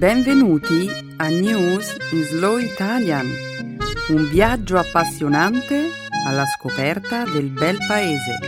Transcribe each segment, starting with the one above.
Benvenuti a News in Slow Italian, un viaggio appassionante alla scoperta del bel paese.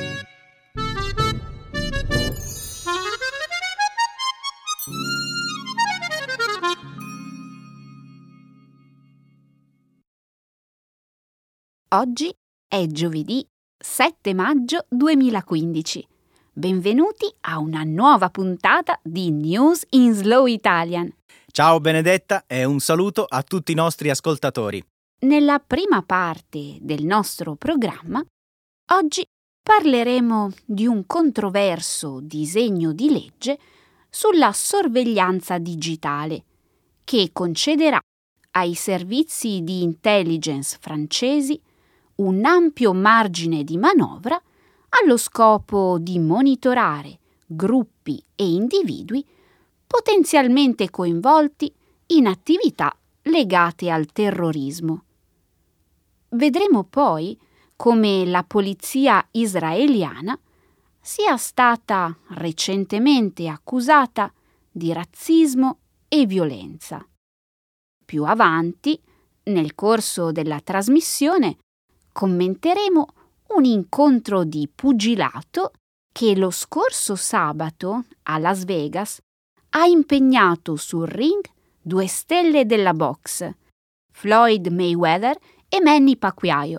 Oggi è giovedì 7 maggio 2015. Benvenuti a una nuova puntata di News in Slow Italian. Ciao Benedetta e un saluto a tutti i nostri ascoltatori. Nella prima parte del nostro programma, oggi parleremo di un controverso disegno di legge sulla sorveglianza digitale che concederà ai servizi di intelligence francesi un ampio margine di manovra allo scopo di monitorare gruppi e individui potenzialmente coinvolti in attività legate al terrorismo. Vedremo poi come la polizia israeliana sia stata recentemente accusata di razzismo e violenza. Più avanti, nel corso della trasmissione, commenteremo un incontro di pugilato che lo scorso sabato a Las Vegas ha impegnato sul ring due stelle della box, Floyd Mayweather e Manny Pacquiao.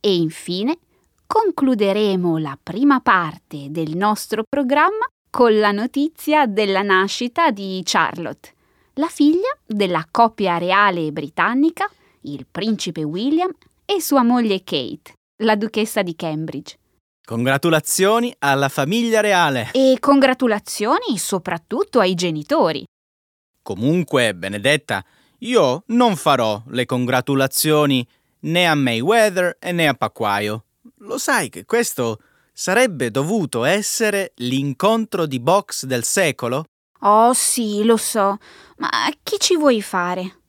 E infine concluderemo la prima parte del nostro programma con la notizia della nascita di Charlotte, la figlia della coppia reale britannica, il principe William e sua moglie Kate, la duchessa di Cambridge. Congratulazioni alla famiglia reale. E congratulazioni soprattutto ai genitori. Comunque, Benedetta, io non farò le congratulazioni né a Mayweather né a Pacquiao. Lo sai che questo sarebbe dovuto essere l'incontro di box del secolo? Oh sì, lo so, ma chi ci vuoi fare?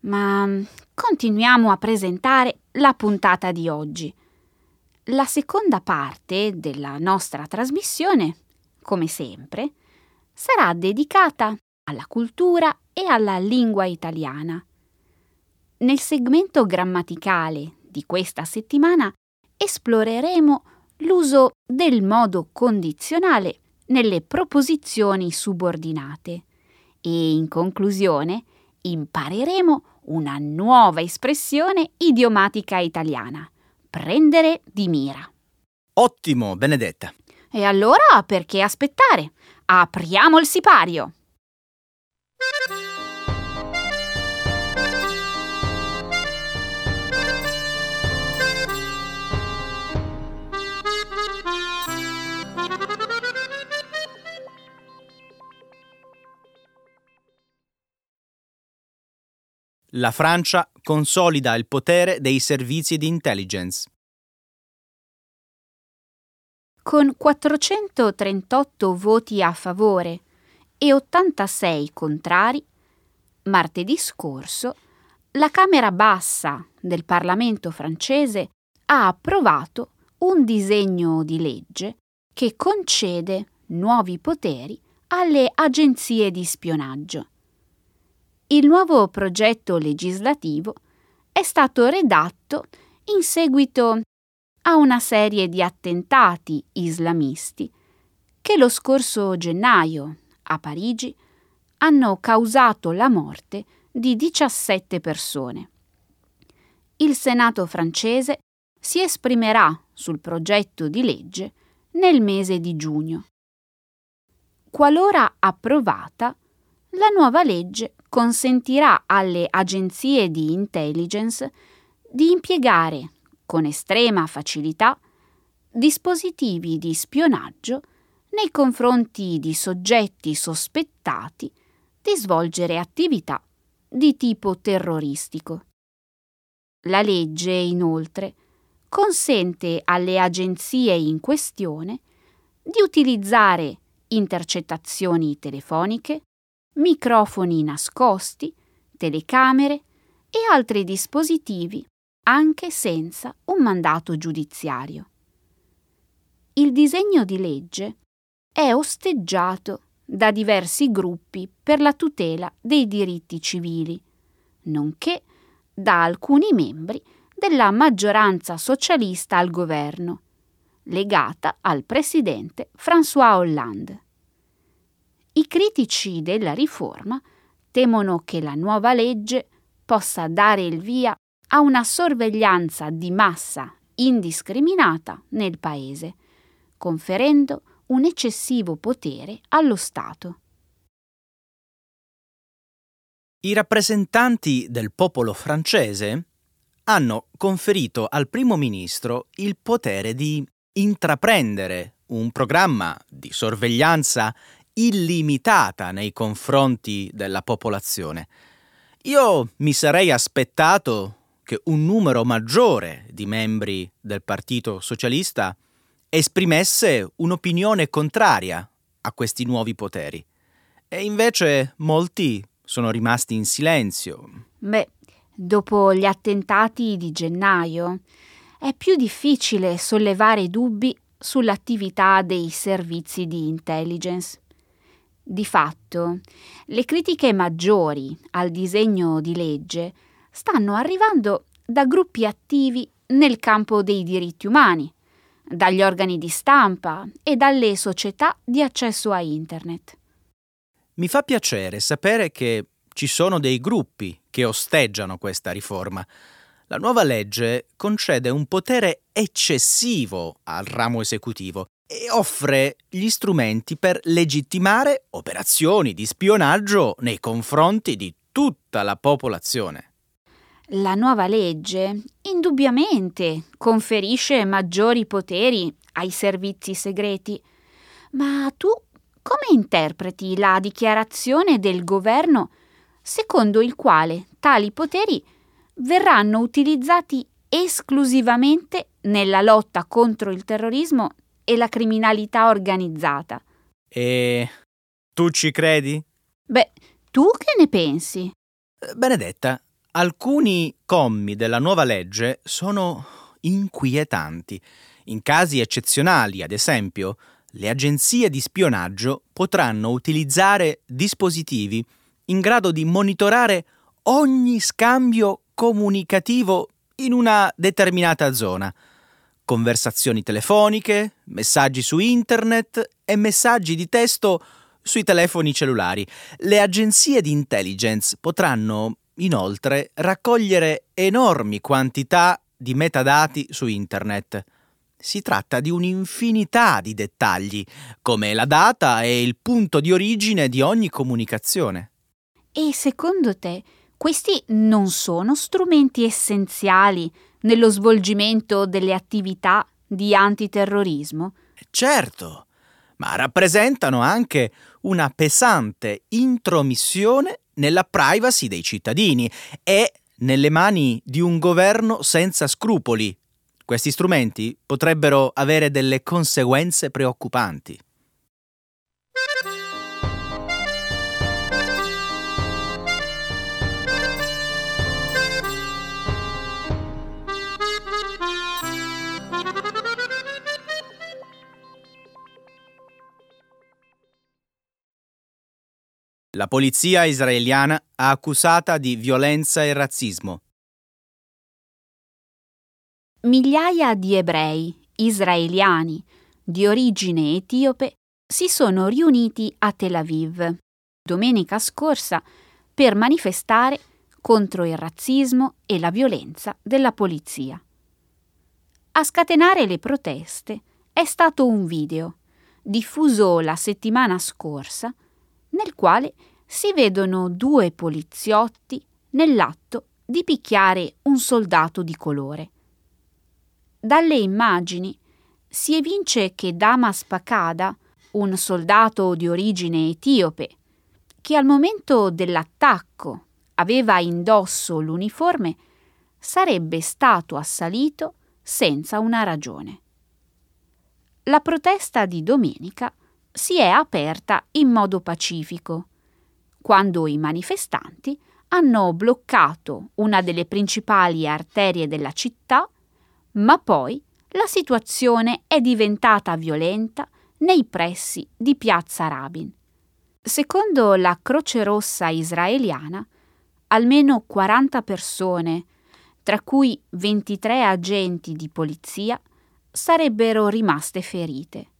Ma continuiamo a presentare la puntata di oggi. La seconda parte della nostra trasmissione, come sempre, sarà dedicata alla cultura e alla lingua italiana. Nel segmento grammaticale di questa settimana esploreremo l'uso del modo condizionale nelle proposizioni subordinate e in conclusione impareremo una nuova espressione idiomatica italiana prendere di mira. Ottimo, Benedetta. E allora perché aspettare? Apriamo il sipario. La Francia consolida il potere dei servizi di intelligence. Con 438 voti a favore e 86 contrari, martedì scorso la Camera bassa del Parlamento francese ha approvato un disegno di legge che concede nuovi poteri alle agenzie di spionaggio. Il nuovo progetto legislativo è stato redatto in seguito a una serie di attentati islamisti che lo scorso gennaio a Parigi hanno causato la morte di 17 persone. Il Senato francese si esprimerà sul progetto di legge nel mese di giugno. Qualora approvata, la nuova legge consentirà alle agenzie di intelligence di impiegare con estrema facilità dispositivi di spionaggio nei confronti di soggetti sospettati di svolgere attività di tipo terroristico. La legge, inoltre, consente alle agenzie in questione di utilizzare intercettazioni telefoniche, microfoni nascosti, telecamere e altri dispositivi anche senza un mandato giudiziario. Il disegno di legge è osteggiato da diversi gruppi per la tutela dei diritti civili, nonché da alcuni membri della maggioranza socialista al governo, legata al presidente François Hollande. I critici della riforma temono che la nuova legge possa dare il via a una sorveglianza di massa indiscriminata nel Paese, conferendo un eccessivo potere allo Stato. I rappresentanti del popolo francese hanno conferito al primo ministro il potere di intraprendere un programma di sorveglianza illimitata nei confronti della popolazione. Io mi sarei aspettato che un numero maggiore di membri del Partito Socialista esprimesse un'opinione contraria a questi nuovi poteri. E invece molti sono rimasti in silenzio. Beh, dopo gli attentati di gennaio è più difficile sollevare dubbi sull'attività dei servizi di intelligence. Di fatto, le critiche maggiori al disegno di legge stanno arrivando da gruppi attivi nel campo dei diritti umani, dagli organi di stampa e dalle società di accesso a Internet. Mi fa piacere sapere che ci sono dei gruppi che osteggiano questa riforma. La nuova legge concede un potere eccessivo al ramo esecutivo e offre gli strumenti per legittimare operazioni di spionaggio nei confronti di tutta la popolazione. La nuova legge indubbiamente conferisce maggiori poteri ai servizi segreti, ma tu come interpreti la dichiarazione del governo secondo il quale tali poteri verranno utilizzati esclusivamente nella lotta contro il terrorismo e la criminalità organizzata. E tu ci credi? Beh, tu che ne pensi? Eh, Benedetta, alcuni commi della nuova legge sono inquietanti. In casi eccezionali, ad esempio, le agenzie di spionaggio potranno utilizzare dispositivi in grado di monitorare ogni scambio comunicativo in una determinata zona. Conversazioni telefoniche, messaggi su internet e messaggi di testo sui telefoni cellulari. Le agenzie di intelligence potranno inoltre raccogliere enormi quantità di metadati su internet. Si tratta di un'infinità di dettagli, come la data e il punto di origine di ogni comunicazione. E secondo te questi non sono strumenti essenziali nello svolgimento delle attività di antiterrorismo? Certo, ma rappresentano anche una pesante intromissione nella privacy dei cittadini e nelle mani di un governo senza scrupoli. Questi strumenti potrebbero avere delle conseguenze preoccupanti. La polizia israeliana ha accusata di violenza e razzismo. Migliaia di ebrei israeliani di origine etiope si sono riuniti a Tel Aviv domenica scorsa per manifestare contro il razzismo e la violenza della polizia. A scatenare le proteste è stato un video diffuso la settimana scorsa nel quale si vedono due poliziotti nell'atto di picchiare un soldato di colore. Dalle immagini si evince che Damas Pakada, un soldato di origine etiope, che al momento dell'attacco aveva indosso l'uniforme, sarebbe stato assalito senza una ragione. La protesta di domenica si è aperta in modo pacifico, quando i manifestanti hanno bloccato una delle principali arterie della città, ma poi la situazione è diventata violenta nei pressi di Piazza Rabin. Secondo la Croce Rossa israeliana, almeno 40 persone, tra cui 23 agenti di polizia, sarebbero rimaste ferite.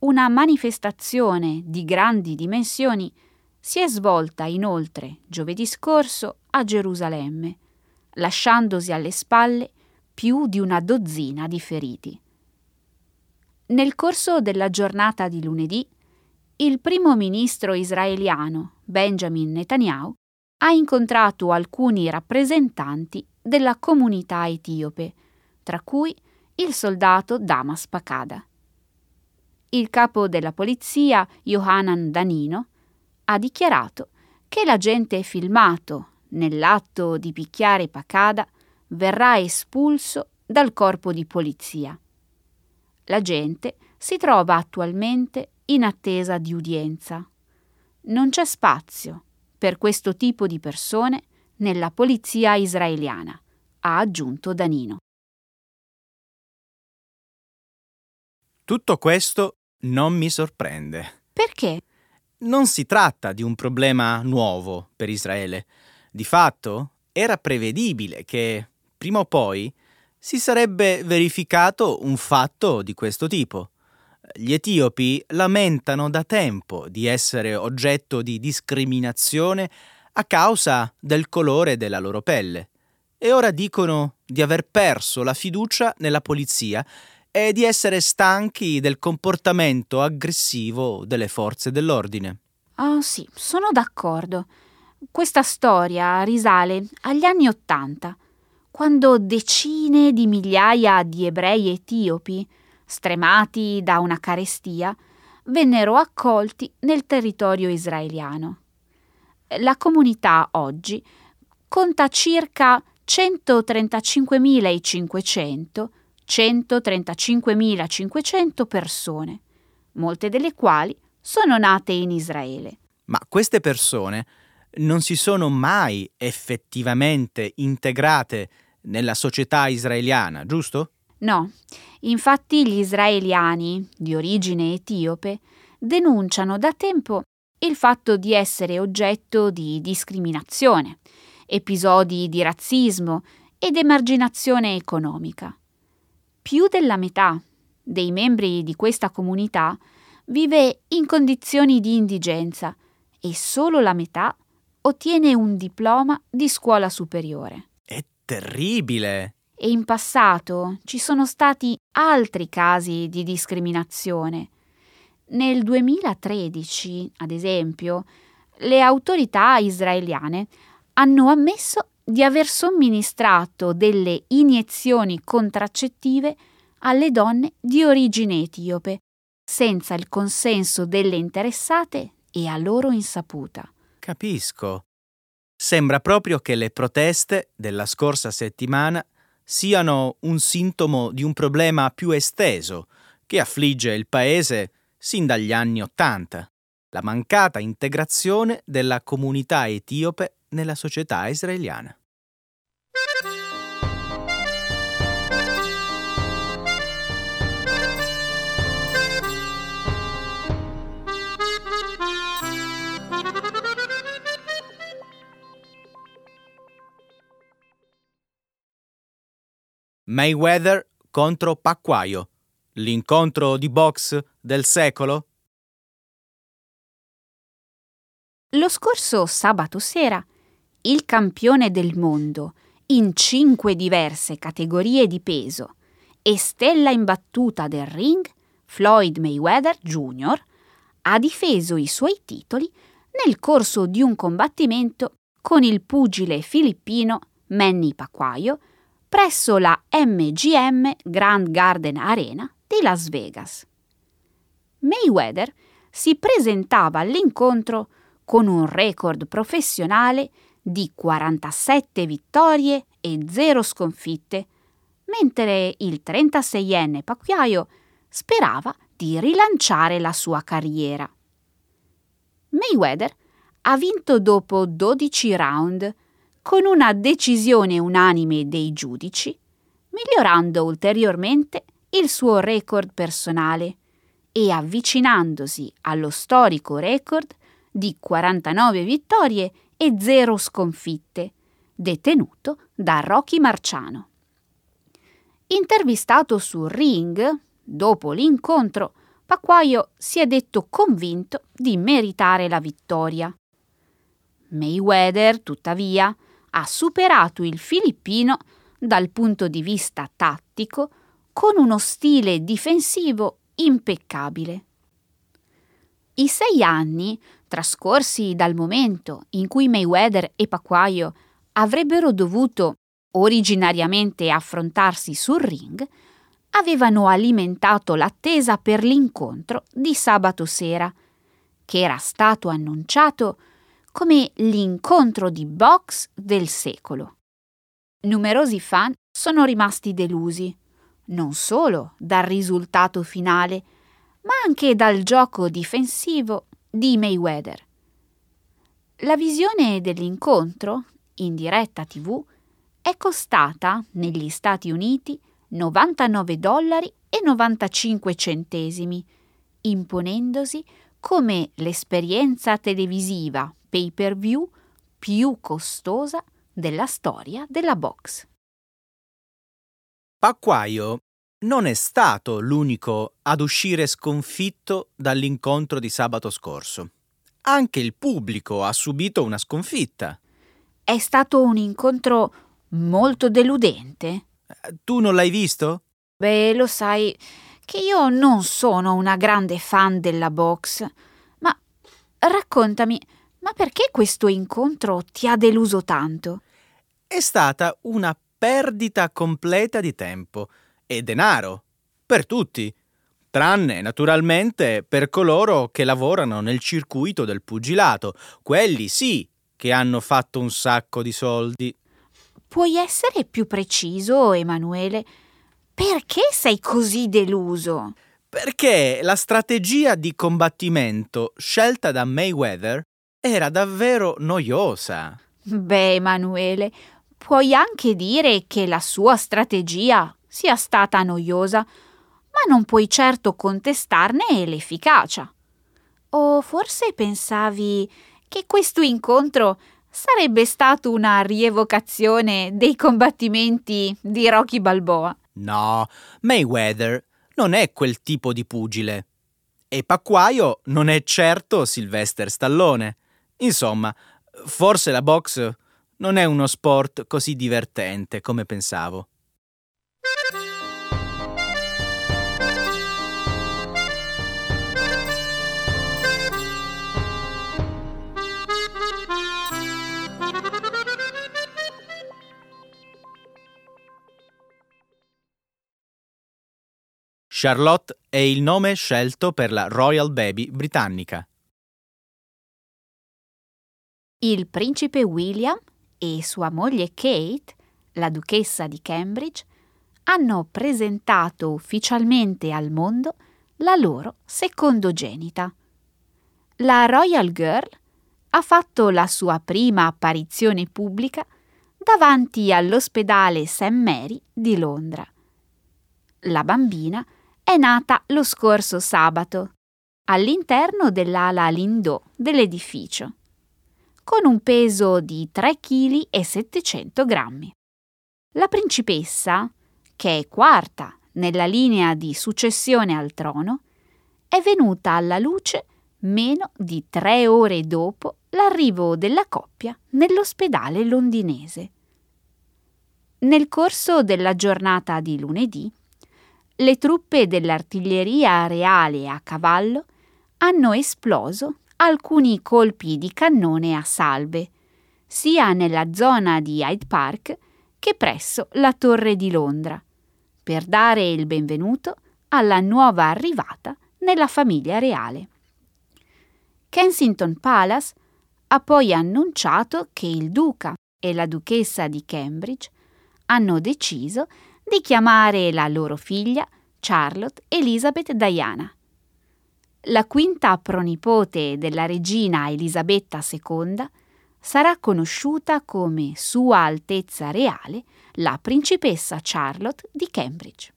Una manifestazione di grandi dimensioni si è svolta inoltre giovedì scorso a Gerusalemme, lasciandosi alle spalle più di una dozzina di feriti. Nel corso della giornata di lunedì, il primo ministro israeliano Benjamin Netanyahu ha incontrato alcuni rappresentanti della comunità etiope, tra cui il soldato Damas Pakada. Il capo della polizia, Yohanan Danino, ha dichiarato che l'agente filmato nell'atto di picchiare Pakada verrà espulso dal corpo di polizia. L'agente si trova attualmente in attesa di udienza. Non c'è spazio per questo tipo di persone nella polizia israeliana, ha aggiunto Danino. Tutto questo non mi sorprende. Perché? Non si tratta di un problema nuovo per Israele. Di fatto era prevedibile che, prima o poi, si sarebbe verificato un fatto di questo tipo. Gli etiopi lamentano da tempo di essere oggetto di discriminazione a causa del colore della loro pelle e ora dicono di aver perso la fiducia nella polizia e di essere stanchi del comportamento aggressivo delle forze dell'ordine. Ah oh, sì, sono d'accordo. Questa storia risale agli anni Ottanta, quando decine di migliaia di ebrei etiopi stremati da una carestia, vennero accolti nel territorio israeliano. La comunità oggi conta circa 135.500 135.500 persone, molte delle quali sono nate in Israele. Ma queste persone non si sono mai effettivamente integrate nella società israeliana, giusto? No, infatti gli israeliani di origine etiope denunciano da tempo il fatto di essere oggetto di discriminazione, episodi di razzismo ed emarginazione economica. Più della metà dei membri di questa comunità vive in condizioni di indigenza e solo la metà ottiene un diploma di scuola superiore. È terribile! e in passato ci sono stati altri casi di discriminazione. Nel 2013, ad esempio, le autorità israeliane hanno ammesso di aver somministrato delle iniezioni contraccettive alle donne di origine etiope, senza il consenso delle interessate e a loro insaputa. Capisco. Sembra proprio che le proteste della scorsa settimana siano un sintomo di un problema più esteso che affligge il paese sin dagli anni Ottanta, la mancata integrazione della comunità etiope nella società israeliana. Mayweather contro Pacquiao, l'incontro di box del secolo? Lo scorso sabato sera, il campione del mondo, in cinque diverse categorie di peso e stella imbattuta del ring, Floyd Mayweather Jr., ha difeso i suoi titoli nel corso di un combattimento con il pugile filippino Manny Pacquiao presso la MGM Grand Garden Arena di Las Vegas. Mayweather si presentava all'incontro con un record professionale di 47 vittorie e 0 sconfitte, mentre il 36enne Pacquiao sperava di rilanciare la sua carriera. Mayweather ha vinto dopo 12 round con una decisione unanime dei giudici, migliorando ulteriormente il suo record personale e avvicinandosi allo storico record di 49 vittorie e 0 sconfitte, detenuto da Rocky Marciano. Intervistato sul ring, dopo l'incontro, Pacquaio si è detto convinto di meritare la vittoria. Mayweather, tuttavia, ha superato il filippino dal punto di vista tattico con uno stile difensivo impeccabile. I sei anni trascorsi dal momento in cui Mayweather e Pacquaio avrebbero dovuto originariamente affrontarsi sul ring, avevano alimentato l'attesa per l'incontro di sabato sera, che era stato annunciato come l'incontro di box del secolo. Numerosi fan sono rimasti delusi, non solo dal risultato finale, ma anche dal gioco difensivo di Mayweather. La visione dell'incontro, in diretta TV, è costata negli Stati Uniti 99 dollari e 95 centesimi, imponendosi come l'esperienza televisiva pay per view più costosa della storia della box. Pacquaio non è stato l'unico ad uscire sconfitto dall'incontro di sabato scorso. Anche il pubblico ha subito una sconfitta. È stato un incontro molto deludente. Tu non l'hai visto? Beh, lo sai che io non sono una grande fan della box. Ma raccontami, ma perché questo incontro ti ha deluso tanto? È stata una perdita completa di tempo e denaro per tutti, tranne naturalmente per coloro che lavorano nel circuito del pugilato, quelli sì che hanno fatto un sacco di soldi. Puoi essere più preciso, Emanuele? Perché sei così deluso? Perché la strategia di combattimento scelta da Mayweather era davvero noiosa. Beh, Emanuele, puoi anche dire che la sua strategia sia stata noiosa, ma non puoi certo contestarne l'efficacia. O forse pensavi che questo incontro sarebbe stato una rievocazione dei combattimenti di Rocky Balboa. No, Mayweather non è quel tipo di pugile. E Pacquaio non è certo Sylvester Stallone. Insomma, forse la box non è uno sport così divertente come pensavo. Charlotte è il nome scelto per la Royal Baby britannica. Il principe William e sua moglie Kate, la duchessa di Cambridge, hanno presentato ufficialmente al mondo la loro secondogenita. La Royal Girl ha fatto la sua prima apparizione pubblica davanti all'ospedale St. Mary di Londra. La bambina è nata lo scorso sabato all'interno dell'ala Lindò dell'edificio, con un peso di 3 kg 700 grammi. La principessa, che è quarta nella linea di successione al trono, è venuta alla luce meno di tre ore dopo l'arrivo della coppia nell'ospedale londinese. Nel corso della giornata di lunedì, le truppe dell'artiglieria reale a cavallo hanno esploso alcuni colpi di cannone a salve, sia nella zona di Hyde Park che presso la Torre di Londra, per dare il benvenuto alla nuova arrivata nella famiglia reale. Kensington Palace ha poi annunciato che il duca e la duchessa di Cambridge hanno deciso di chiamare la loro figlia Charlotte Elizabeth Diana. La quinta pronipote della regina Elisabetta II sarà conosciuta come Sua Altezza Reale la principessa Charlotte di Cambridge.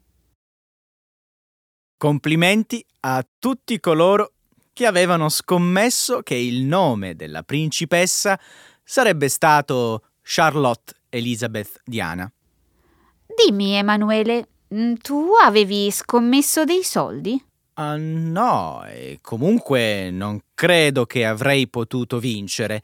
Complimenti a tutti coloro che avevano scommesso che il nome della principessa sarebbe stato Charlotte Elizabeth Diana. Dimmi, Emanuele, mm, tu avevi scommesso dei soldi? Uh, no, e comunque non credo che avrei potuto vincere.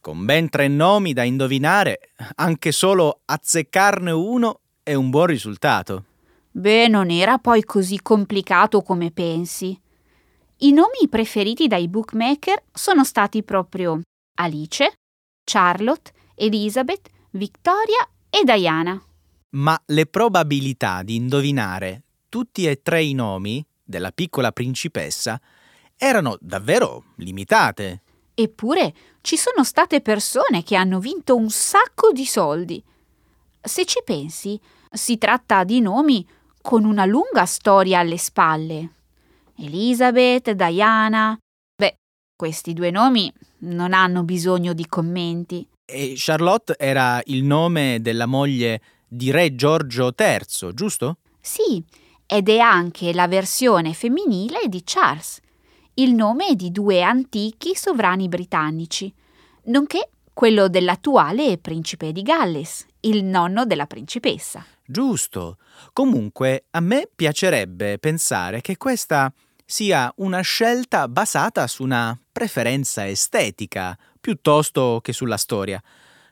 Con ben tre nomi da indovinare, anche solo azzeccarne uno è un buon risultato. Beh, non era poi così complicato come pensi. I nomi preferiti dai bookmaker sono stati proprio Alice, Charlotte, Elizabeth, Victoria e Diana. Ma le probabilità di indovinare tutti e tre i nomi della piccola principessa erano davvero limitate. Eppure ci sono state persone che hanno vinto un sacco di soldi. Se ci pensi, si tratta di nomi con una lunga storia alle spalle. Elizabeth, Diana. Beh, questi due nomi non hanno bisogno di commenti. E Charlotte era il nome della moglie di Re Giorgio III, giusto? Sì, ed è anche la versione femminile di Charles, il nome di due antichi sovrani britannici, nonché quello dell'attuale principe di Galles, il nonno della principessa. Giusto. Comunque, a me piacerebbe pensare che questa sia una scelta basata su una preferenza estetica piuttosto che sulla storia.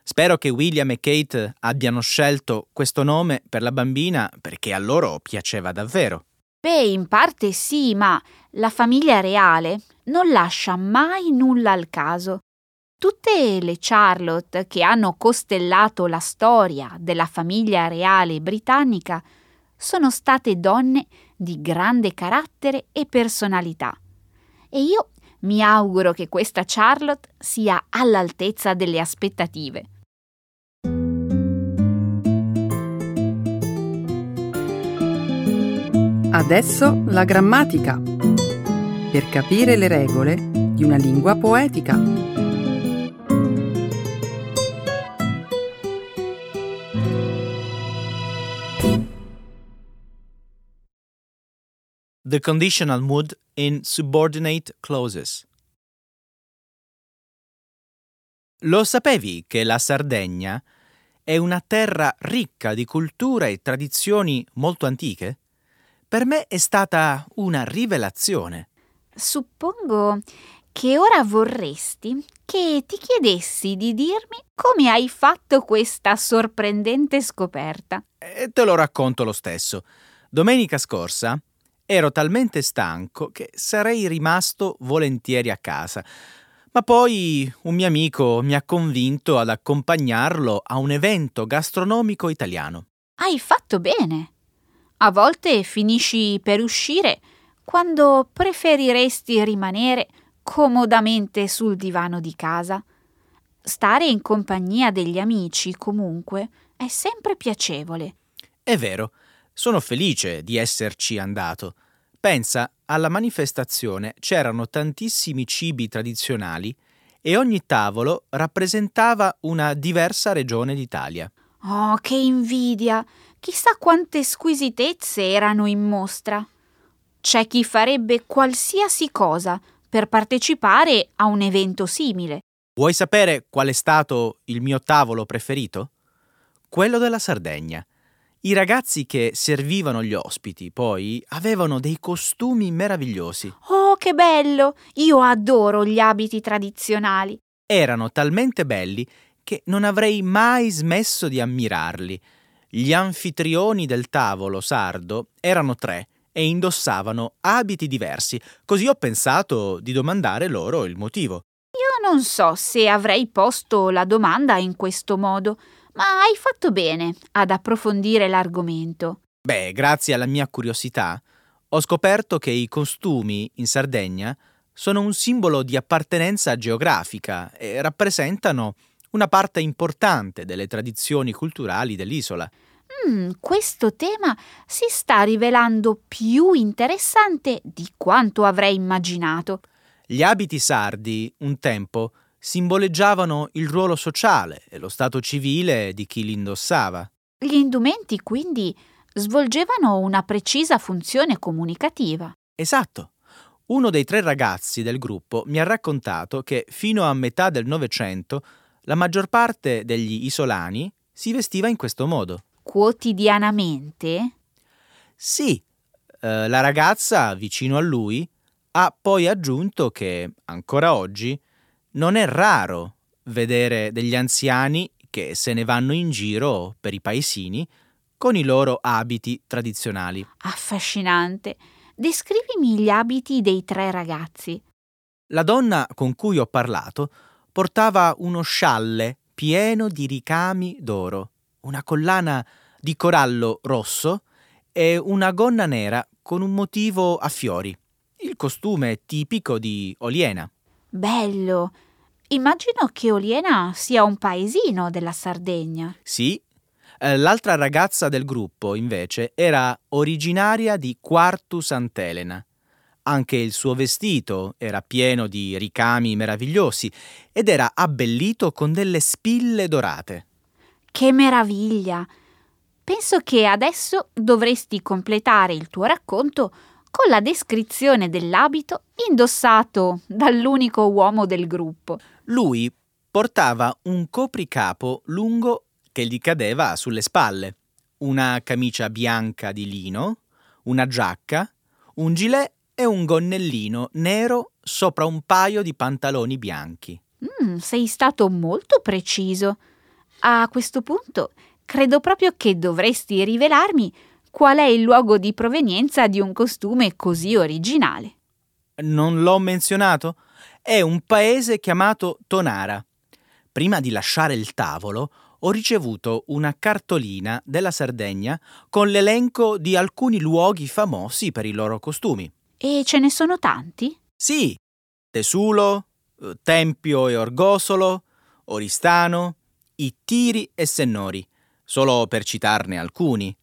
Spero che William e Kate abbiano scelto questo nome per la bambina perché a loro piaceva davvero. Beh, in parte sì, ma la famiglia reale non lascia mai nulla al caso. Tutte le Charlotte che hanno costellato la storia della famiglia reale britannica sono state donne di grande carattere e personalità. E io mi auguro che questa Charlotte sia all'altezza delle aspettative. Adesso la grammatica. Per capire le regole di una lingua poetica. The conditional mood in subordinate clauses. Lo sapevi che la Sardegna è una terra ricca di cultura e tradizioni molto antiche? Per me è stata una rivelazione. Suppongo che ora vorresti che ti chiedessi di dirmi come hai fatto questa sorprendente scoperta. E te lo racconto lo stesso. Domenica scorsa ero talmente stanco che sarei rimasto volentieri a casa. Ma poi un mio amico mi ha convinto ad accompagnarlo a un evento gastronomico italiano. Hai fatto bene. A volte finisci per uscire quando preferiresti rimanere comodamente sul divano di casa. Stare in compagnia degli amici, comunque, è sempre piacevole. È vero, sono felice di esserci andato. Pensa, alla manifestazione c'erano tantissimi cibi tradizionali e ogni tavolo rappresentava una diversa regione d'Italia. Oh, che invidia! Chissà quante squisitezze erano in mostra. C'è chi farebbe qualsiasi cosa per partecipare a un evento simile. Vuoi sapere qual è stato il mio tavolo preferito? Quello della Sardegna. I ragazzi che servivano gli ospiti poi avevano dei costumi meravigliosi. Oh, che bello! Io adoro gli abiti tradizionali. Erano talmente belli che non avrei mai smesso di ammirarli. Gli anfitrioni del tavolo sardo erano tre e indossavano abiti diversi, così ho pensato di domandare loro il motivo. Io non so se avrei posto la domanda in questo modo, ma hai fatto bene ad approfondire l'argomento. Beh, grazie alla mia curiosità, ho scoperto che i costumi in Sardegna sono un simbolo di appartenenza geografica e rappresentano una parte importante delle tradizioni culturali dell'isola. Mm, questo tema si sta rivelando più interessante di quanto avrei immaginato. Gli abiti sardi, un tempo, simboleggiavano il ruolo sociale e lo stato civile di chi li indossava. Gli indumenti, quindi, svolgevano una precisa funzione comunicativa. Esatto. Uno dei tre ragazzi del gruppo mi ha raccontato che fino a metà del Novecento la maggior parte degli isolani si vestiva in questo modo. Quotidianamente? Sì, eh, la ragazza vicino a lui ha poi aggiunto che ancora oggi non è raro vedere degli anziani che se ne vanno in giro per i paesini con i loro abiti tradizionali. Affascinante. Descrivimi gli abiti dei tre ragazzi. La donna con cui ho parlato portava uno scialle pieno di ricami d'oro, una collana di corallo rosso e una gonna nera con un motivo a fiori, il costume tipico di Oliena. Bello. Immagino che Oliena sia un paesino della Sardegna. Sì, eh, l'altra ragazza del gruppo, invece, era originaria di Quartu Sant'Elena. Anche il suo vestito era pieno di ricami meravigliosi ed era abbellito con delle spille dorate. Che meraviglia! Penso che adesso dovresti completare il tuo racconto con la descrizione dell'abito indossato dall'unico uomo del gruppo. Lui portava un copricapo lungo che gli cadeva sulle spalle, una camicia bianca di lino, una giacca, un gilet e un gonnellino nero sopra un paio di pantaloni bianchi. Mm, sei stato molto preciso. A questo punto credo proprio che dovresti rivelarmi qual è il luogo di provenienza di un costume così originale. Non l'ho menzionato? È un paese chiamato Tonara. Prima di lasciare il tavolo ho ricevuto una cartolina della Sardegna con l'elenco di alcuni luoghi famosi per i loro costumi. E ce ne sono tanti? Sì, Tesulo, eh, Tempio e Orgosolo, Oristano, Ittiri e Sennori, solo per citarne alcuni.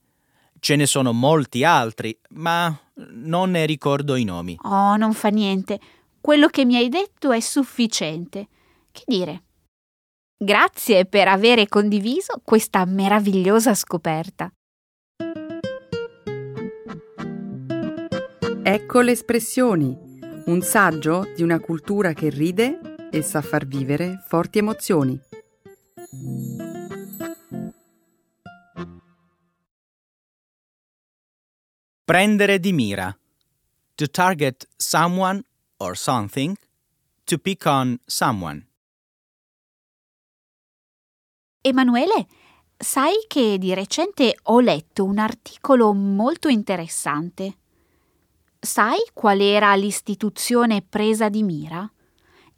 Ce ne sono molti altri, ma non ne ricordo i nomi. Oh, non fa niente. Quello che mi hai detto è sufficiente. Che dire? Grazie per avere condiviso questa meravigliosa scoperta. Ecco le espressioni, un saggio di una cultura che ride e sa far vivere forti emozioni. Prendere di mira. To target someone or something. To pick on someone. Emanuele, sai che di recente ho letto un articolo molto interessante. Sai qual era l'istituzione presa di mira?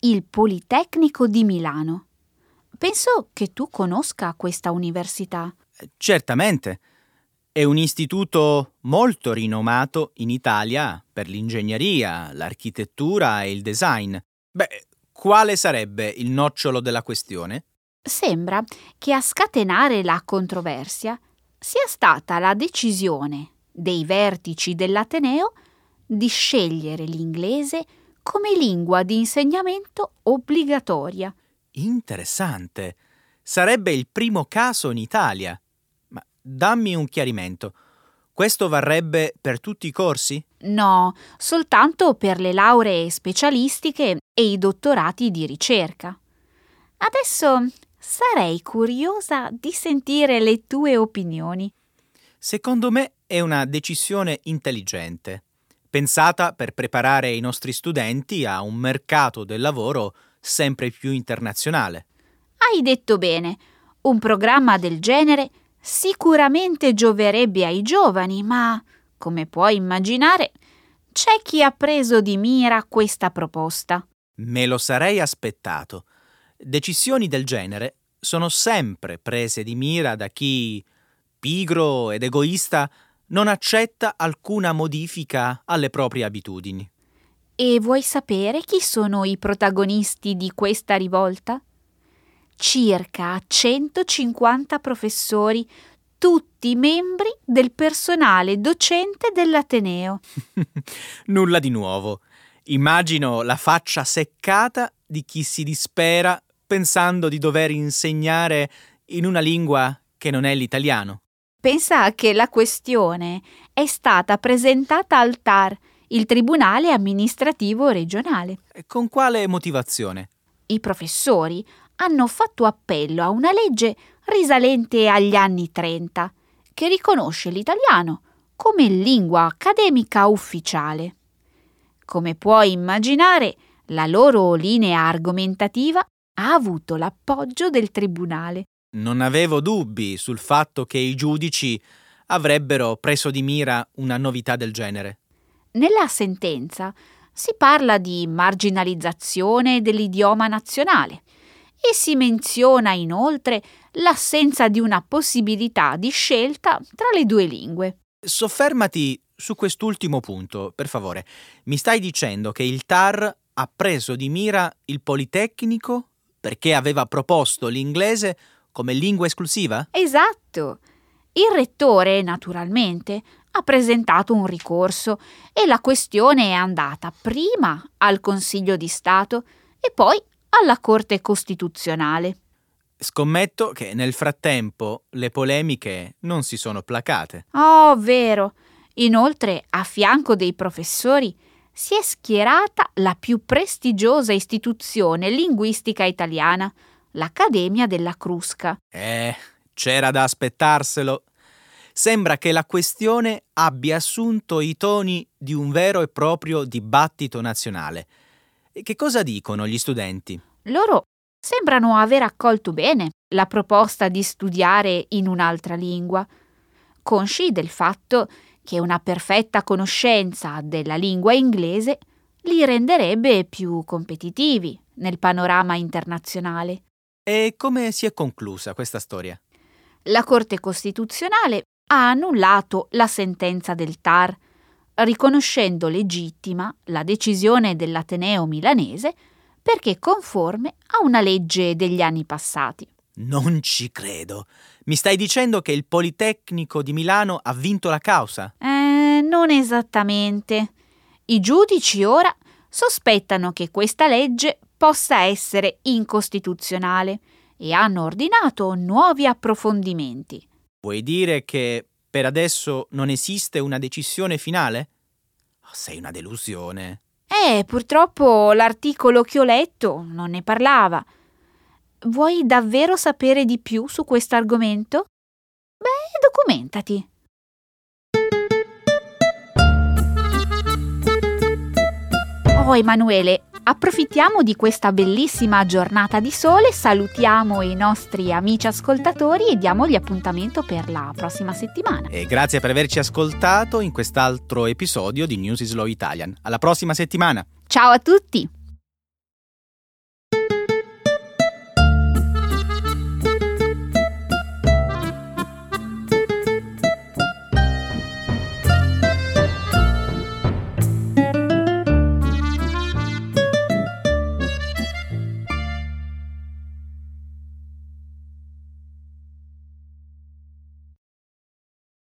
Il Politecnico di Milano. Penso che tu conosca questa università. Certamente. È un istituto molto rinomato in Italia per l'ingegneria, l'architettura e il design. Beh, quale sarebbe il nocciolo della questione? Sembra che a scatenare la controversia sia stata la decisione dei vertici dell'Ateneo di scegliere l'inglese come lingua di insegnamento obbligatoria. Interessante. Sarebbe il primo caso in Italia. Ma dammi un chiarimento. Questo varrebbe per tutti i corsi? No, soltanto per le lauree specialistiche e i dottorati di ricerca. Adesso sarei curiosa di sentire le tue opinioni. Secondo me è una decisione intelligente, pensata per preparare i nostri studenti a un mercato del lavoro sempre più internazionale. Hai detto bene, un programma del genere sicuramente gioverebbe ai giovani, ma, come puoi immaginare, c'è chi ha preso di mira questa proposta. Me lo sarei aspettato. Decisioni del genere sono sempre prese di mira da chi, pigro ed egoista, non accetta alcuna modifica alle proprie abitudini. E vuoi sapere chi sono i protagonisti di questa rivolta? Circa 150 professori, tutti membri del personale docente dell'Ateneo. Nulla di nuovo. Immagino la faccia seccata di chi si dispera pensando di dover insegnare in una lingua che non è l'italiano. Pensa che la questione è stata presentata al TAR il Tribunale amministrativo regionale. Con quale motivazione? I professori hanno fatto appello a una legge risalente agli anni 30 che riconosce l'italiano come lingua accademica ufficiale. Come puoi immaginare, la loro linea argomentativa ha avuto l'appoggio del tribunale. Non avevo dubbi sul fatto che i giudici avrebbero preso di mira una novità del genere. Nella sentenza si parla di marginalizzazione dell'idioma nazionale e si menziona inoltre l'assenza di una possibilità di scelta tra le due lingue. Soffermati su quest'ultimo punto, per favore. Mi stai dicendo che il TAR ha preso di mira il Politecnico perché aveva proposto l'inglese come lingua esclusiva? Esatto. Il rettore, naturalmente, ha presentato un ricorso e la questione è andata prima al Consiglio di Stato e poi alla Corte Costituzionale. Scommetto che nel frattempo le polemiche non si sono placate. Oh, vero. Inoltre, a fianco dei professori, si è schierata la più prestigiosa istituzione linguistica italiana, l'Accademia della Crusca. Eh, c'era da aspettarselo. Sembra che la questione abbia assunto i toni di un vero e proprio dibattito nazionale. E che cosa dicono gli studenti? Loro sembrano aver accolto bene la proposta di studiare in un'altra lingua, consci del fatto che una perfetta conoscenza della lingua inglese li renderebbe più competitivi nel panorama internazionale. E come si è conclusa questa storia? La Corte Costituzionale ha annullato la sentenza del TAR, riconoscendo legittima la decisione dell'Ateneo milanese perché conforme a una legge degli anni passati. Non ci credo. Mi stai dicendo che il Politecnico di Milano ha vinto la causa? Eh, non esattamente. I giudici ora sospettano che questa legge possa essere incostituzionale e hanno ordinato nuovi approfondimenti. Vuoi dire che per adesso non esiste una decisione finale? Oh, sei una delusione. Eh, purtroppo l'articolo che ho letto non ne parlava. Vuoi davvero sapere di più su questo argomento? Beh, documentati. Oh Emanuele, approfittiamo di questa bellissima giornata di sole, salutiamo i nostri amici ascoltatori e diamogli appuntamento per la prossima settimana. E grazie per averci ascoltato in quest'altro episodio di News is Slow Italian. Alla prossima settimana. Ciao a tutti!